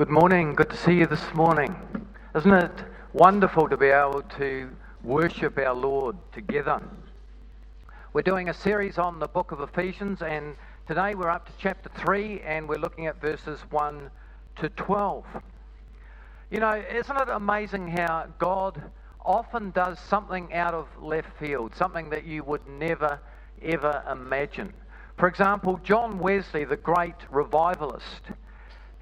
Good morning. Good to see you this morning. Isn't it wonderful to be able to worship our Lord together? We're doing a series on the book of Ephesians, and today we're up to chapter 3, and we're looking at verses 1 to 12. You know, isn't it amazing how God often does something out of left field, something that you would never, ever imagine? For example, John Wesley, the great revivalist,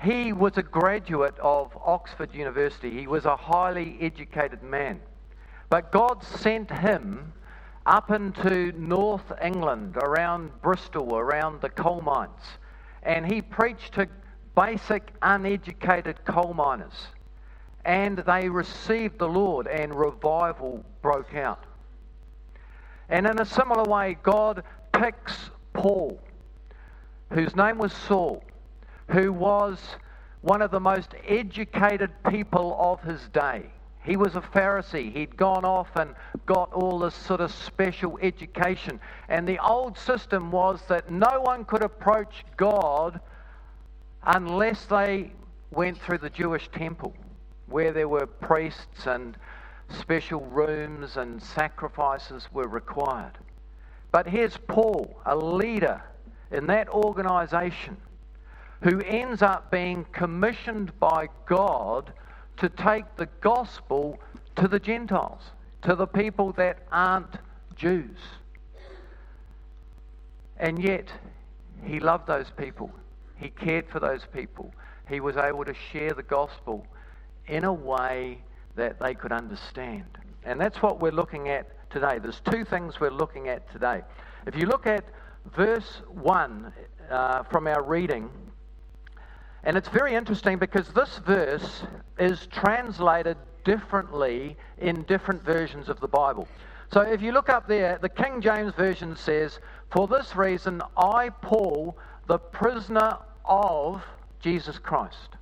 he was a graduate of Oxford University. He was a highly educated man. But God sent him up into North England, around Bristol, around the coal mines. And he preached to basic, uneducated coal miners. And they received the Lord, and revival broke out. And in a similar way, God picks Paul, whose name was Saul who was one of the most educated people of his day. He was a Pharisee. He'd gone off and got all this sort of special education. And the old system was that no one could approach God unless they went through the Jewish temple, where there were priests and special rooms and sacrifices were required. But here's Paul, a leader in that organization who ends up being commissioned by God to take the gospel to the Gentiles, to the people that aren't Jews. And yet, he loved those people. He cared for those people. He was able to share the gospel in a way that they could understand. And that's what we're looking at today. There's two things we're looking at today. If you look at verse 1 uh, from our reading, and it's very interesting because this verse is translated differently in different versions of the Bible. So if you look up there, the King James Version says, For this reason, I, Paul, the prisoner of Jesus Christ.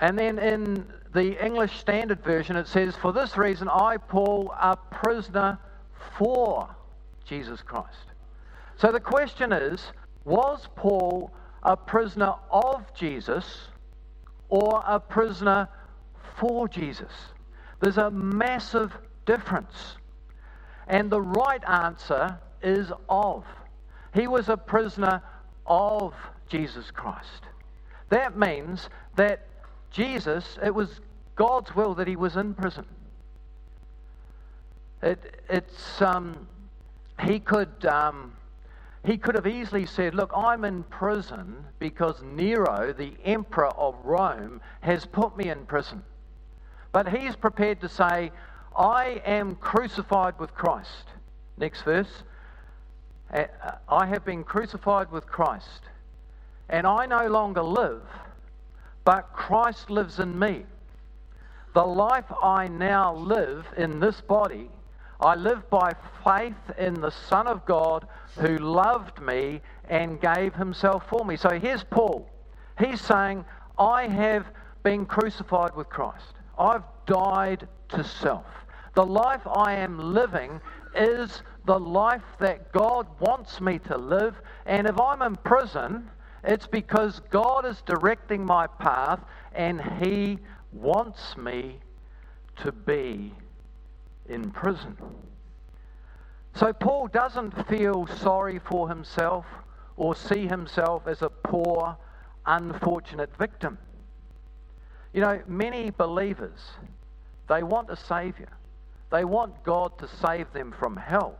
And then in the English Standard Version, it says, For this reason, I, Paul, a prisoner for Jesus Christ. So the question is, was Paul a prisoner of Jesus or a prisoner for Jesus. There's a massive difference. And the right answer is of. He was a prisoner of Jesus Christ. That means that Jesus, it was God's will that he was in prison. It, it's, um, he could um, he could have easily said, Look, I'm in prison because Nero, the emperor of Rome, has put me in prison. But he's prepared to say, I am crucified with Christ. Next verse. Uh, I have been crucified with Christ, and I no longer live, but Christ lives in me. The life I now live in this body, I live by faith in the Son of God who loved me and gave himself for me. So here's Paul. He's saying, I have been crucified with Christ. I've died to self. The life I am living is the life that God wants me to live. And if I'm in prison, it's because God is directing my path and He wants me to be in prison. So Paul doesn't feel sorry for himself or see himself as a poor, unfortunate victim. You know, many believers, they want a Savior. They want God to save them from hell.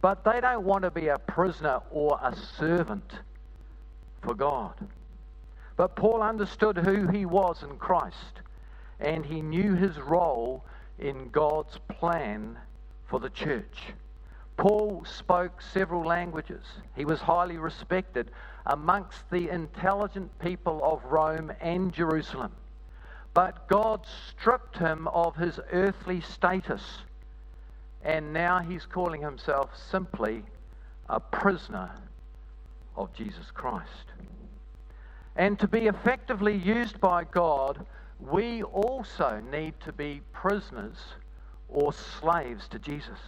But they don't want to be a prisoner or a servant for God. But Paul understood who he was in Christ, and he knew his role in God's plan for the church. Paul spoke several languages. He was highly respected amongst the intelligent people of Rome and Jerusalem. But God stripped him of his earthly status, and now he's calling himself simply a prisoner of Jesus Christ. And to be effectively used by God, we also need to be prisoners or slaves to Jesus.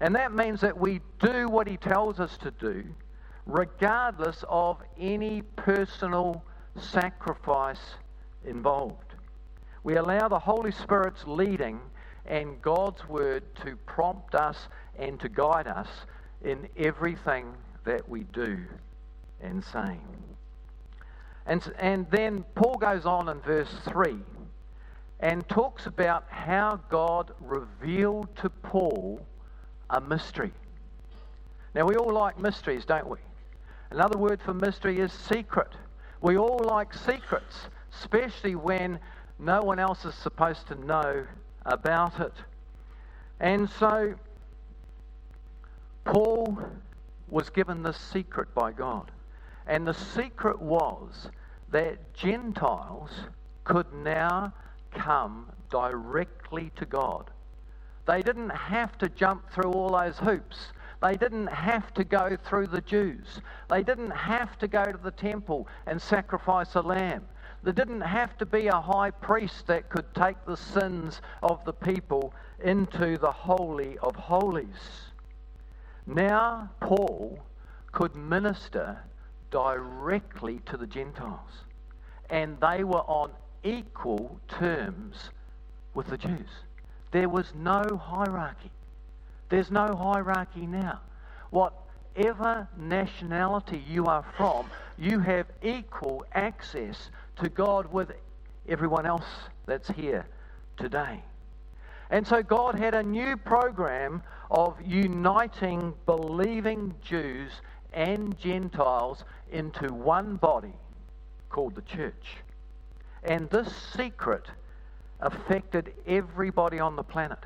And that means that we do what he tells us to do, regardless of any personal sacrifice involved. We allow the Holy Spirit's leading and God's word to prompt us and to guide us in everything that we do and say. And, and then Paul goes on in verse 3 and talks about how God revealed to Paul a mystery. Now, we all like mysteries, don't we? Another word for mystery is secret. We all like secrets, especially when no one else is supposed to know about it. And so, Paul was given this secret by God. And the secret was that Gentiles could now come directly to God. They didn't have to jump through all those hoops. They didn't have to go through the Jews. They didn't have to go to the temple and sacrifice a lamb. There didn't have to be a high priest that could take the sins of the people into the Holy of Holies. Now, Paul could minister directly to the Gentiles, and they were on equal terms with the Jews. There was no hierarchy. There's no hierarchy now. Whatever nationality you are from, you have equal access to God with everyone else that's here today. And so God had a new program of uniting believing Jews and Gentiles into one body called the church. And this secret affected everybody on the planet.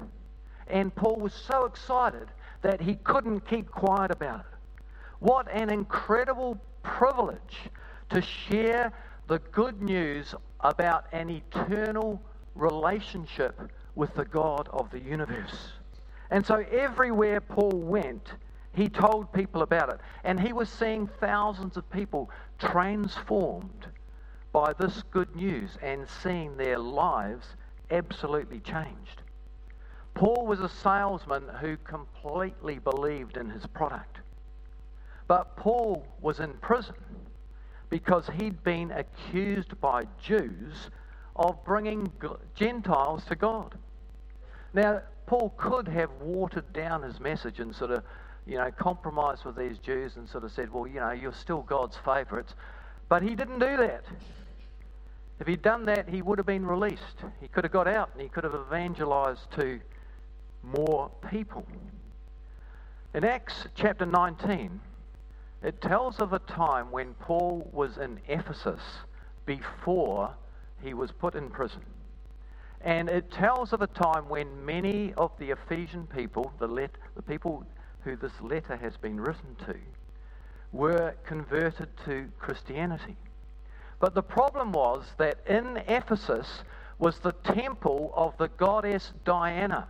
And Paul was so excited that he couldn't keep quiet about it. What an incredible privilege to share the good news about an eternal relationship with the God of the universe. And so everywhere Paul went, he told people about it. And he was seeing thousands of people transformed by this good news and seeing their lives absolutely changed. Paul was a salesman who completely believed in his product. But Paul was in prison because he'd been accused by Jews of bringing Gentiles to God. Now, Paul could have watered down his message and sort of, you know, compromised with these Jews and sort of said, well, you know, you're still God's favourites. But he didn't do that. If he'd done that, he would have been released. He could have got out and he could have evangelized to more people. In Acts chapter 19, it tells of a time when Paul was in Ephesus before he was put in prison. And it tells of a time when many of the Ephesian people, the, let, the people who this letter has been written to, were converted to Christianity. But the problem was that in Ephesus was the temple of the goddess Diana.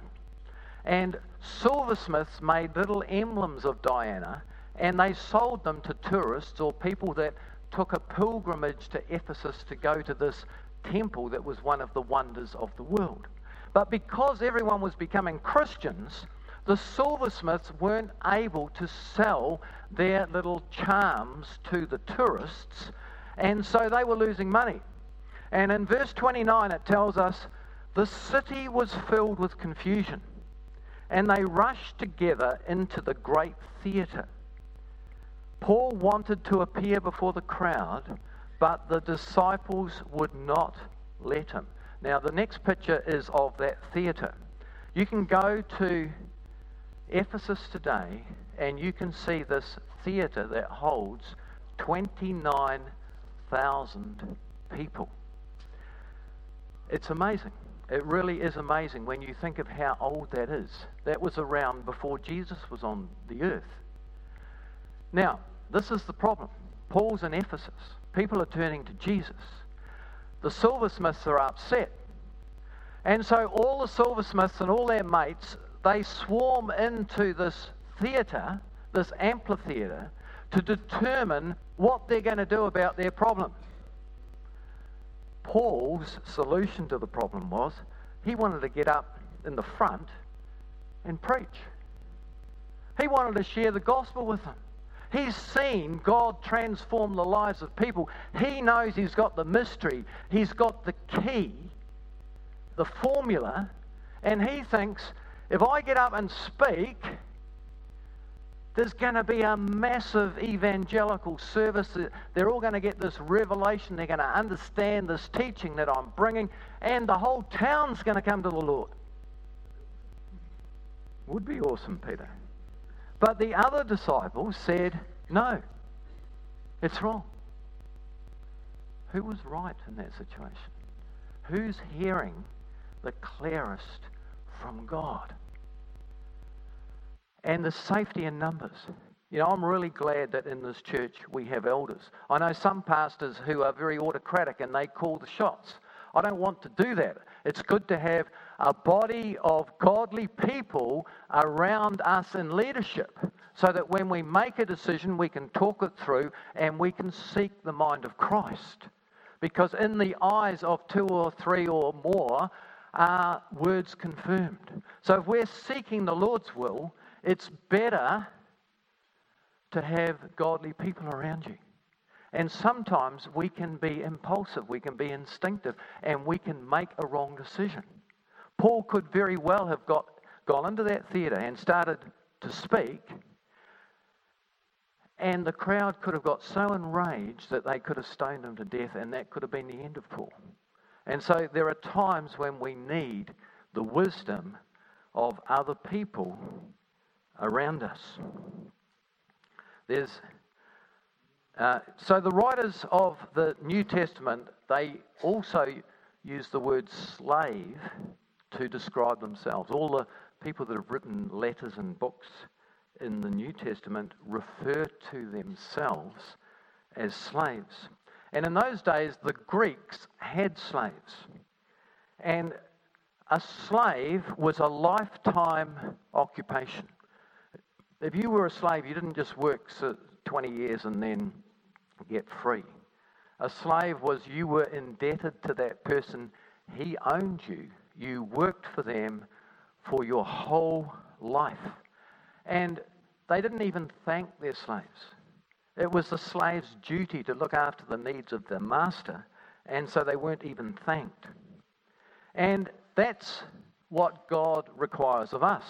And silversmiths made little emblems of Diana and they sold them to tourists or people that took a pilgrimage to Ephesus to go to this temple that was one of the wonders of the world. But because everyone was becoming Christians, the silversmiths weren't able to sell their little charms to the tourists, and so they were losing money. And in verse 29, it tells us the city was filled with confusion, and they rushed together into the great theatre. Paul wanted to appear before the crowd, but the disciples would not let him. Now, the next picture is of that theatre. You can go to Ephesus today and you can see this theatre that holds 29,000 people. It's amazing. It really is amazing when you think of how old that is. That was around before Jesus was on the earth. Now, this is the problem. Paul's in Ephesus. People are turning to Jesus. The silversmiths are upset. And so all the silversmiths and all their mates, they swarm into this theatre, this amphitheatre, to determine what they're going to do about their problem. Paul's solution to the problem was he wanted to get up in the front and preach. He wanted to share the gospel with them. He's seen God transform the lives of people. He knows he's got the mystery, he's got the key, the formula, and he thinks if I get up and speak, there's going to be a massive evangelical service. They're all going to get this revelation. They're going to understand this teaching that I'm bringing, and the whole town's going to come to the Lord. Would be awesome, Peter. But the other disciples said, No, it's wrong. Who was right in that situation? Who's hearing the clearest from God? and the safety in numbers. You know, I'm really glad that in this church we have elders. I know some pastors who are very autocratic and they call the shots. I don't want to do that. It's good to have a body of godly people around us in leadership so that when we make a decision, we can talk it through and we can seek the mind of Christ. Because in the eyes of two or three or more are words confirmed. So if we're seeking the Lord's will, it's better to have godly people around you. And sometimes we can be impulsive, we can be instinctive, and we can make a wrong decision. Paul could very well have got, gone into that theatre and started to speak, and the crowd could have got so enraged that they could have stoned him to death, and that could have been the end of Paul. And so there are times when we need the wisdom of other people around us. There's uh, so the writers of the New Testament they also use the word slave to describe themselves. All the people that have written letters and books in the New Testament refer to themselves as slaves. And in those days, the Greeks had slaves. And a slave was a lifetime occupation. If you were a slave, you didn't just work 20 years and then get free. A slave was you were indebted to that person. He owned you. You worked for them for your whole life. And they didn't even thank their slaves. It was the slave's duty to look after the needs of their master, and so they weren't even thanked. And that's what God requires of us.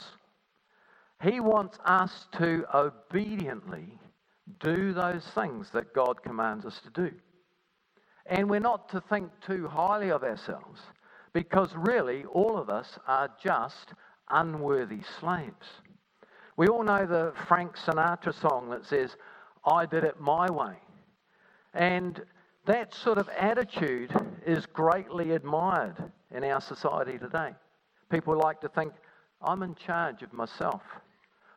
He wants us to obediently do those things that God commands us to do. And we're not to think too highly of ourselves because really all of us are just unworthy slaves. We all know the Frank Sinatra song that says, I did it my way. And that sort of attitude is greatly admired in our society today. People like to think, I'm in charge of myself.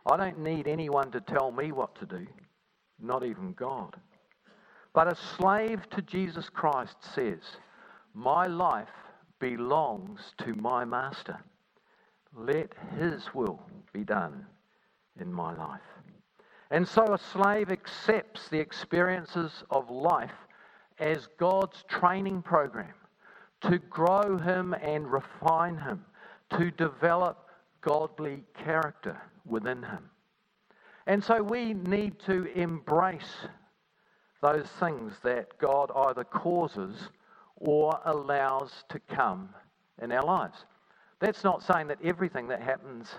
I don't need anyone to tell me what to do, not even God. But a slave to Jesus Christ says, My life belongs to my master. Let his will be done in my life. And so a slave accepts the experiences of life as God's training program to grow him and refine him, to develop godly character within him. And so we need to embrace those things that God either causes or allows to come in our lives. That's not saying that everything that happens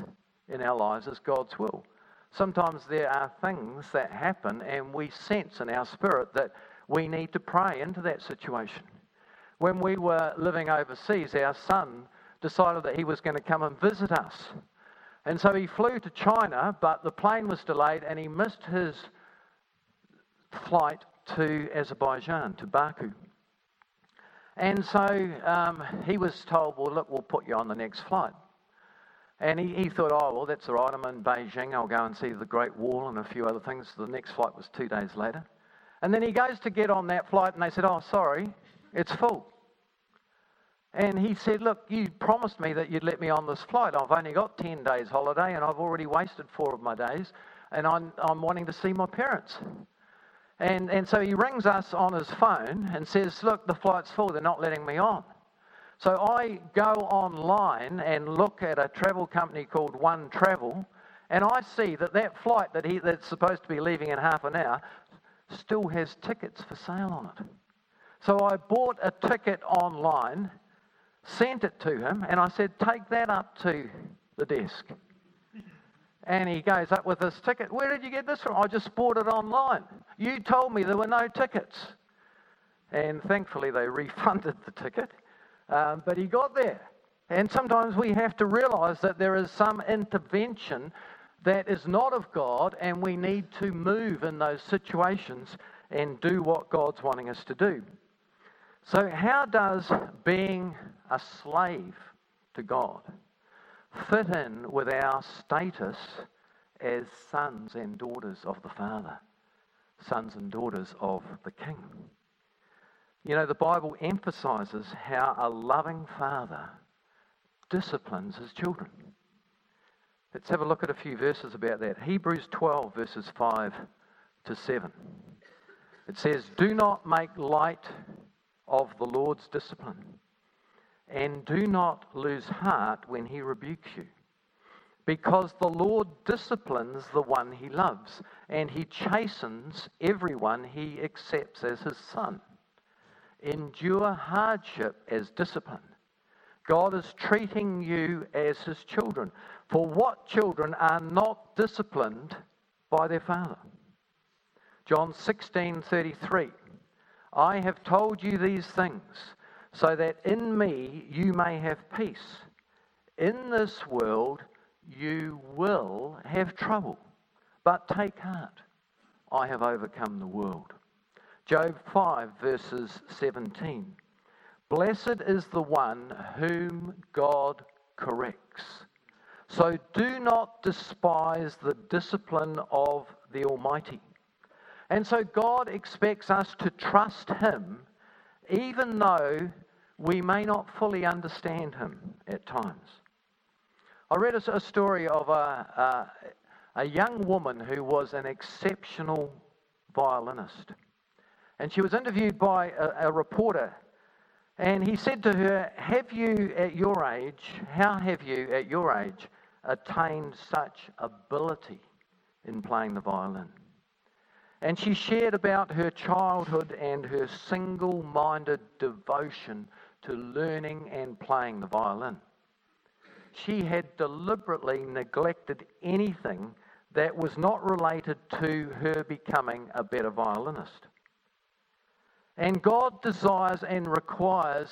in our lives is God's will. Sometimes there are things that happen, and we sense in our spirit that we need to pray into that situation. When we were living overseas, our son decided that he was going to come and visit us. And so he flew to China, but the plane was delayed and he missed his flight to Azerbaijan, to Baku. And so um, he was told, well, look, we'll put you on the next flight. And he, he thought, oh, well, that's all right. I'm in Beijing. I'll go and see the Great Wall and a few other things. The next flight was two days later. And then he goes to get on that flight, and they said, oh, sorry, it's full. And he said, Look, you promised me that you'd let me on this flight. I've only got 10 days holiday and I've already wasted four of my days and I'm, I'm wanting to see my parents. And, and so he rings us on his phone and says, Look, the flight's full. They're not letting me on. So I go online and look at a travel company called One Travel And I see that that flight that he, that's supposed to be leaving in half an hour still has tickets for sale on it. So I bought a ticket online, sent it to him, and I said, Take that up to the desk. And he goes up with this ticket. Where did you get this from? I just bought it online. You told me there were no tickets. And thankfully, they refunded the ticket. Um, but he got there. And sometimes we have to realize that there is some intervention that is not of God, and we need to move in those situations and do what God's wanting us to do. So, how does being a slave to God fit in with our status as sons and daughters of the Father, sons and daughters of the King? You know, the Bible emphasizes how a loving father disciplines his children. Let's have a look at a few verses about that. Hebrews 12, verses 5 to 7. It says, Do not make light of the Lord's discipline, and do not lose heart when he rebukes you. Because the Lord disciplines the one he loves, and he chastens everyone he accepts as his son. Endure hardship as discipline. God is treating you as his children. For what children are not disciplined by their father? John 16:33 I have told you these things so that in me you may have peace. In this world you will have trouble, but take heart. I have overcome the world. Job 5 verses 17 Blessed is the one whom God corrects. So do not despise the discipline of the Almighty. And so God expects us to trust Him even though we may not fully understand Him at times. I read a, story of a, a, a young woman who was an exceptional violinist. And she was interviewed by a, a reporter and he said to her, Have you at your age, how have you at your age attained such ability in playing the violin. And she shared about her childhood and her single minded devotion to learning and playing the violin. She had deliberately neglected anything that was not related to her becoming a better violinist. And God desires and requires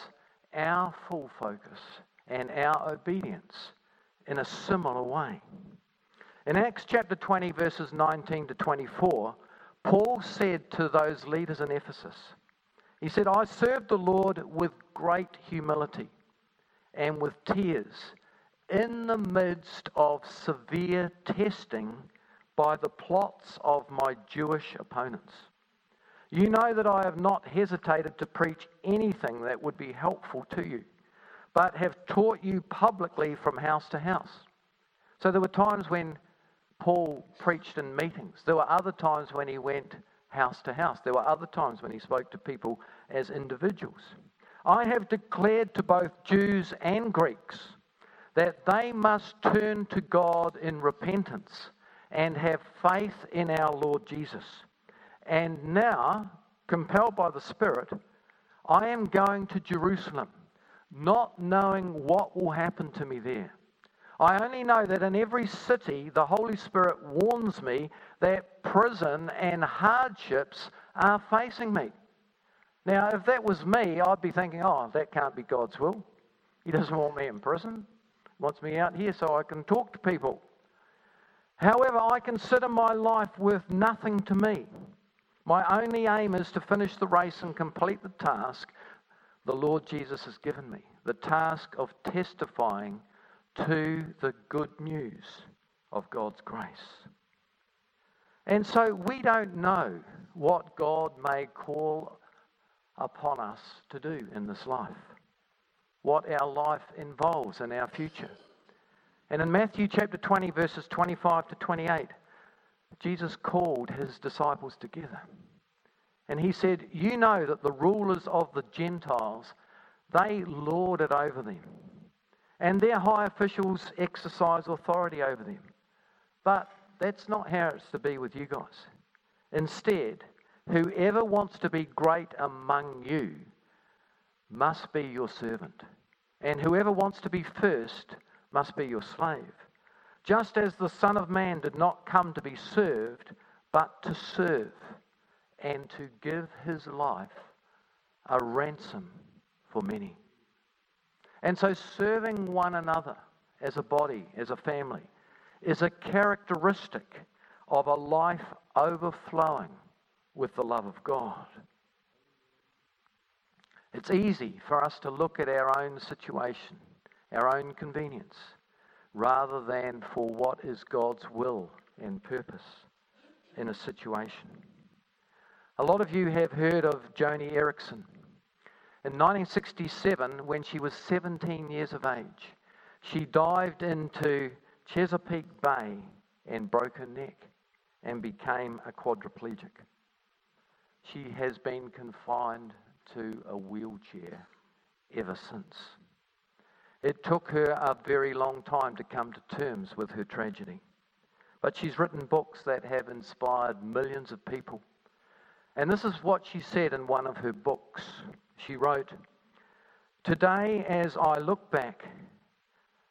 our full focus and our obedience in a similar way. In Acts chapter 20, verses 19 to 24, Paul said to those leaders in Ephesus, He said, I served the Lord with great humility and with tears in the midst of severe testing by the plots of my Jewish opponents. You know that I have not hesitated to preach anything that would be helpful to you but have taught you publicly from house to house. So there were times when Paul preached in meetings. There were other times when he went house to house. There were other times when he spoke to people as individuals. I have declared to both Jews and Greeks that they must turn to God in repentance and have faith in our Lord Jesus. And now, compelled by the Spirit, I am going to Jerusalem not knowing what will happen to me there. I only know that in every city, the Holy Spirit warns me that prison and hardships are facing me. Now, if that was me, I'd be thinking, oh, that can't be God's will. He doesn't want me in prison, he wants me out here so I can talk to people. However, I consider my life worth nothing to me. My only aim is to finish the race and complete the task the Lord Jesus has given me the task of testifying to the good news of God's grace. And so we don't know what God may call upon us to do in this life, what our life involves in our future. And in Matthew chapter 20, verses 25 to 28, Jesus called his disciples together. And he said, You know that the rulers of the Gentiles, they lord it over them. And their high officials exercise authority over them. But that's not how it's to be with you guys. Instead, whoever wants to be great among you must be your servant. And whoever wants to be first must be your slave. Just as the Son of Man did not come to be served, but to serve and to give his life a ransom for many. And so, serving one another as a body, as a family, is a characteristic of a life overflowing with the love of God. It's easy for us to look at our own situation, our own convenience, rather than for what is God's will and purpose in a situation. A lot of you have heard of Joni Eareckson. In 1967, when she was 17 years of age, she dived into Chesapeake Bay and broke her neck and became a quadriplegic. She has been confined to a wheelchair ever since. It took her a very long time to come to terms with her tragedy. But she's written books that have inspired millions of people. And this is what she said in one of her books. She wrote, Today, as I look back,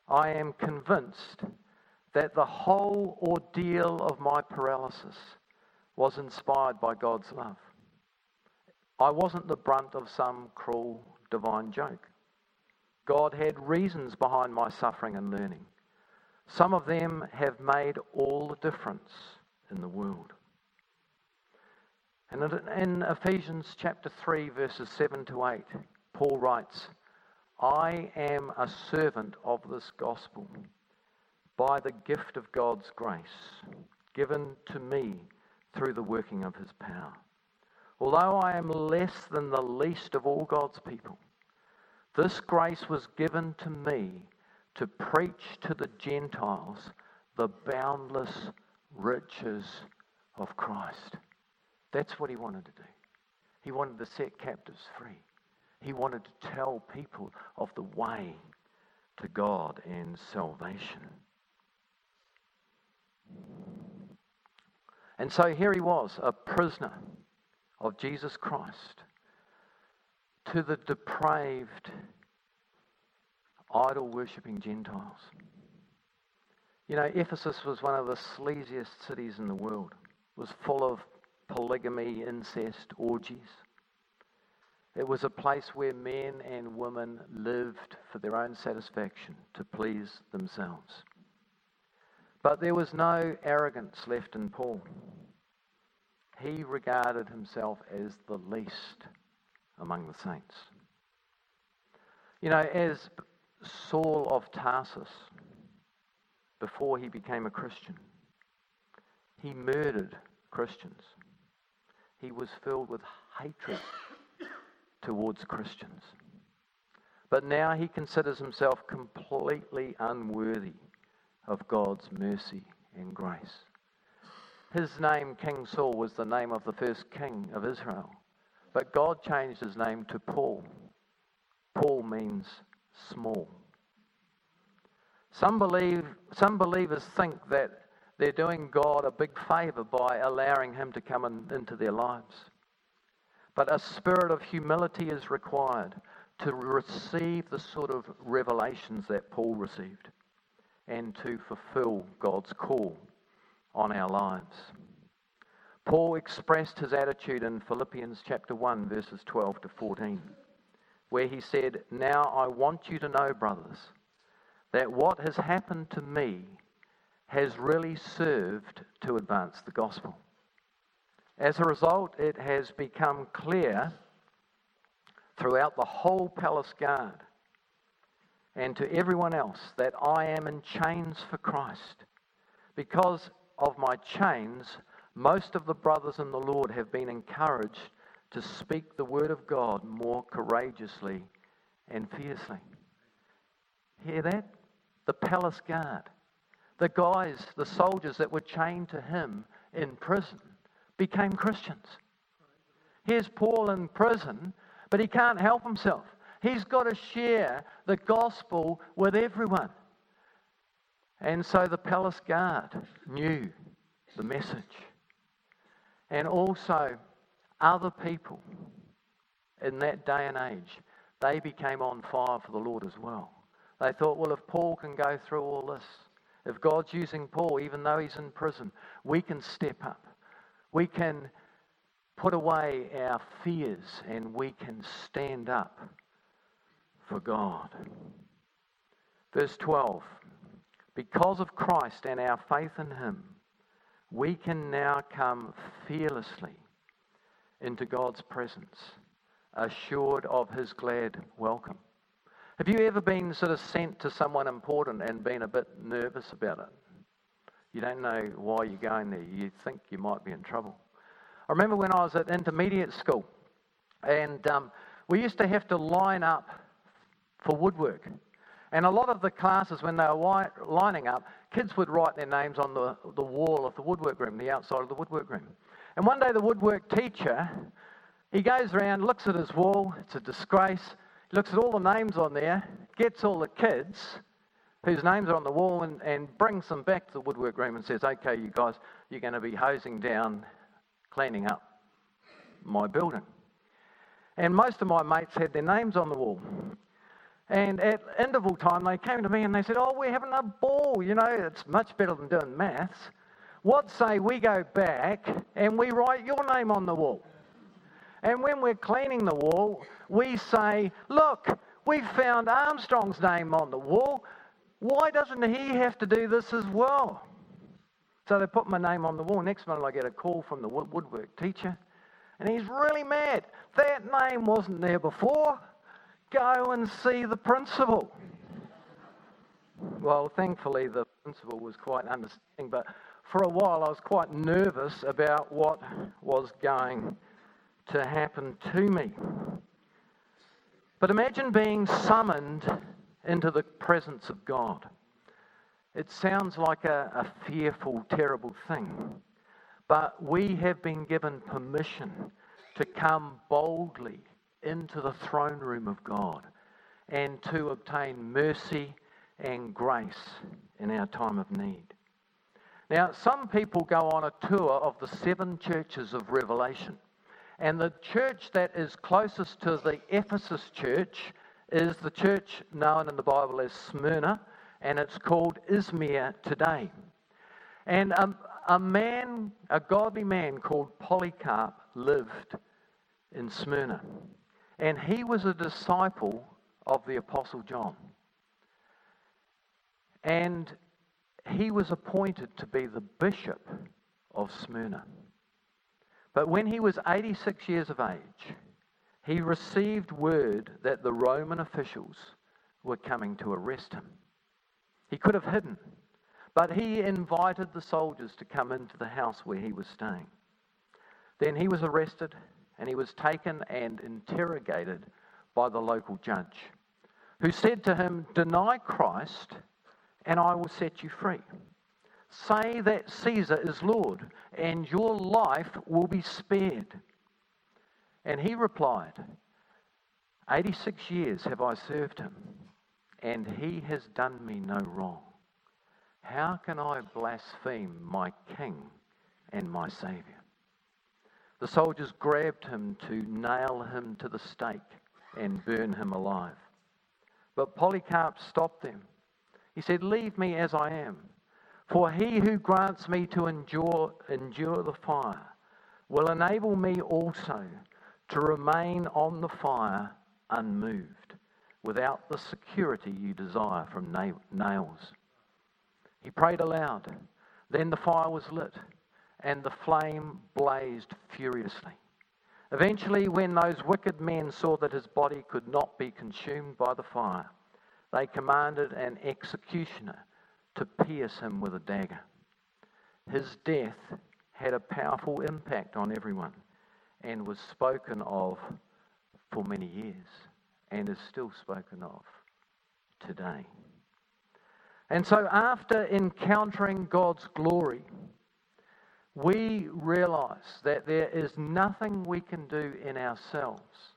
I am convinced that the whole ordeal of my paralysis was inspired by God's love. I wasn't the brunt of some cruel divine joke. God had reasons behind my suffering and learning. Some of them have made all the difference in the world. And in Ephesians chapter 3, verses 7 to 8, Paul writes, I am a servant of this gospel by the gift of God's grace given to me through the working of his power. Although I am less than the least of all God's people, this grace was given to me to preach to the Gentiles the boundless riches of Christ. That's what he wanted to do. He wanted to set captives free. He wanted to tell people of the way to God and salvation. And so here he was, a prisoner of Jesus Christ to the depraved, idol worshipping Gentiles. You know, Ephesus was one of the sleaziest cities in the world. It was full of polygamy, incest, orgies. It was a place where men and women lived for their own satisfaction to please themselves. But there was no arrogance left in Paul. He regarded himself as the least among the saints. You know, as Saul of Tarsus, before he became a Christian, he murdered Christians. He was filled with hatred towards Christians. But now he considers himself completely unworthy of God's mercy and grace. His name, King Saul, was the name of the first king of Israel. But God changed his name to Paul. Paul means small. Some, believe, some believers think that they're doing God a big favor by allowing him to come in, into their lives. But a spirit of humility is required to receive the sort of revelations that Paul received and to fulfill God's call on our lives. Paul expressed his attitude in Philippians chapter 1, verses 12 to 14, where he said, Now I want you to know, brothers, that what has happened to me has really served to advance the gospel. As a result, it has become clear throughout the whole palace guard and to everyone else that I am in chains for Christ. Because of my chains, most of the brothers in the Lord have been encouraged to speak the word of God more courageously and fiercely. Hear that? The palace guard. The guys, the soldiers that were chained to him in prison became Christians. Here's Paul in prison, but he can't help himself. He's got to share the gospel with everyone. And so the palace guard knew the message. And also, other people in that day and age, they became on fire for the Lord as well. They thought, well, if Paul can go through all this, if God's using Paul, even though he's in prison, we can step up. We can put away our fears and we can stand up for God. Verse 12 Because of Christ and our faith in Him, we can now come fearlessly into God's presence, assured of His glad welcome. Have you ever been sort of sent to someone important and been a bit nervous about it? You don't know why you're going there. You think you might be in trouble. I remember when I was at intermediate school, and um, we used to have to line up for woodwork. And a lot of the classes, when they were lining up, kids would write their names on the, the wall of the woodwork room, the outside of the woodwork room. And one day the woodwork teacher, he goes around, looks at his wall, it's a disgrace, he looks at all the names on there, gets all the kids whose names are on the wall and, and brings them back to the woodwork room and says, okay, you guys, you're going to be hosing down, cleaning up my building. And most of my mates had their names on the wall. And at interval time, they came to me and they said, Oh, we're having a ball. You know, it's much better than doing maths. What say we go back and we write your name on the wall? And when we're cleaning the wall, we say, Look, we found Armstrong's name on the wall. Why doesn't he have to do this as well? So they put my name on the wall. Next month, I get a call from the woodwork teacher, and he's really mad. That name wasn't there before. Go and see the principal. Well, thankfully, the principal was quite understanding, but for a while I was quite nervous about what was going to happen to me. But imagine being summoned into the presence of God. It sounds like a, a, fearful, terrible thing, but we have been given permission to come boldly into the throne room of God and to obtain mercy and grace in our time of need. Now, some people go on a tour of the seven churches of Revelation, and the church that is closest to the Ephesus church is the church known in the Bible as Smyrna, and it's called Izmir today. And a, a man, a godly man called Polycarp, lived in Smyrna. And he was a disciple of the Apostle John. And he was appointed to be the bishop of Smyrna. But when he was 86 years of age, he received word that the Roman officials were coming to arrest him. He could have hidden, but he invited the soldiers to come into the house where he was staying. Then he was arrested and he was taken and interrogated by the local judge, who said to him, Deny Christ, and I will set you free. Say that Caesar is Lord, and your life will be spared. And he replied, 86 years have I served him, and he has done me no wrong. How can I blaspheme my king and my Saviour? The soldiers grabbed him to nail him to the stake and burn him alive. But Polycarp stopped them. He said, Leave me as I am, for he who grants me to endure, endure the fire will enable me also to remain on the fire unmoved, without the security you desire from nails. He prayed aloud. Then the fire was lit and the flame blazed furiously. Eventually, when those wicked men saw that his body could not be consumed by the fire, they commanded an executioner to pierce him with a dagger. His death had a powerful impact on everyone and was spoken of for many years and is still spoken of today. And so, after encountering God's glory, we realize that there is nothing we can do in ourselves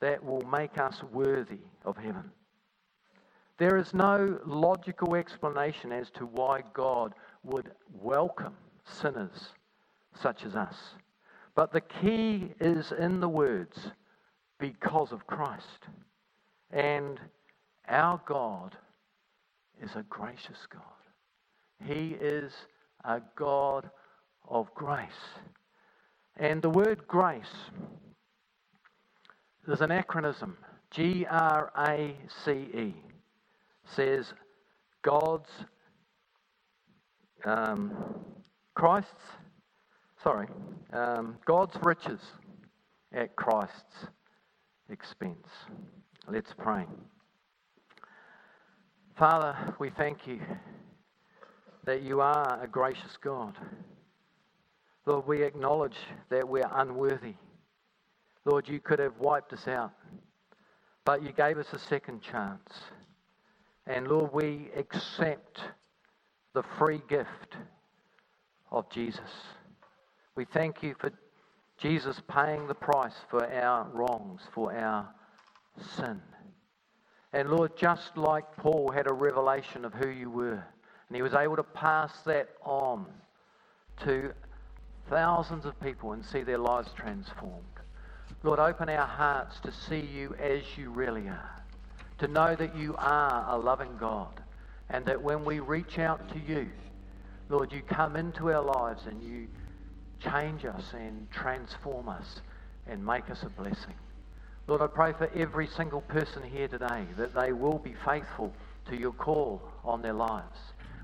that will make us worthy of heaven. There is no logical explanation as to why God would welcome sinners such as us. But the key is in the words, because of Christ. And our God is a gracious God. He is a God of grace. And the word grace is an acronym G R A C E says God's um, Christ's sorry um, God's riches at Christ's expense. Let's pray. Father, we thank you that you are a gracious God. Lord, we acknowledge that we're unworthy. Lord, you could have wiped us out, but you gave us a second chance. And Lord, we accept the free gift of Jesus. We thank you for Jesus paying the price for our wrongs, for our sin. And Lord, just like Paul had a revelation of who you were, and he was able to pass that on to thousands of people and see their lives transformed. Lord, open our hearts to see you as you really are, to know that you are a loving God, and that when we reach out to you, Lord, you come into our lives and you change us and transform us and make us a blessing. Lord, I pray for every single person here today that they will be faithful to your call on their lives.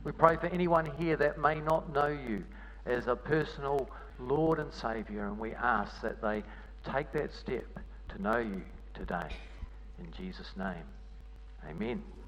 We pray for anyone here that may not know you as a personal Lord and Saviour, and we ask that they take that step to know you today. In Jesus' name, amen.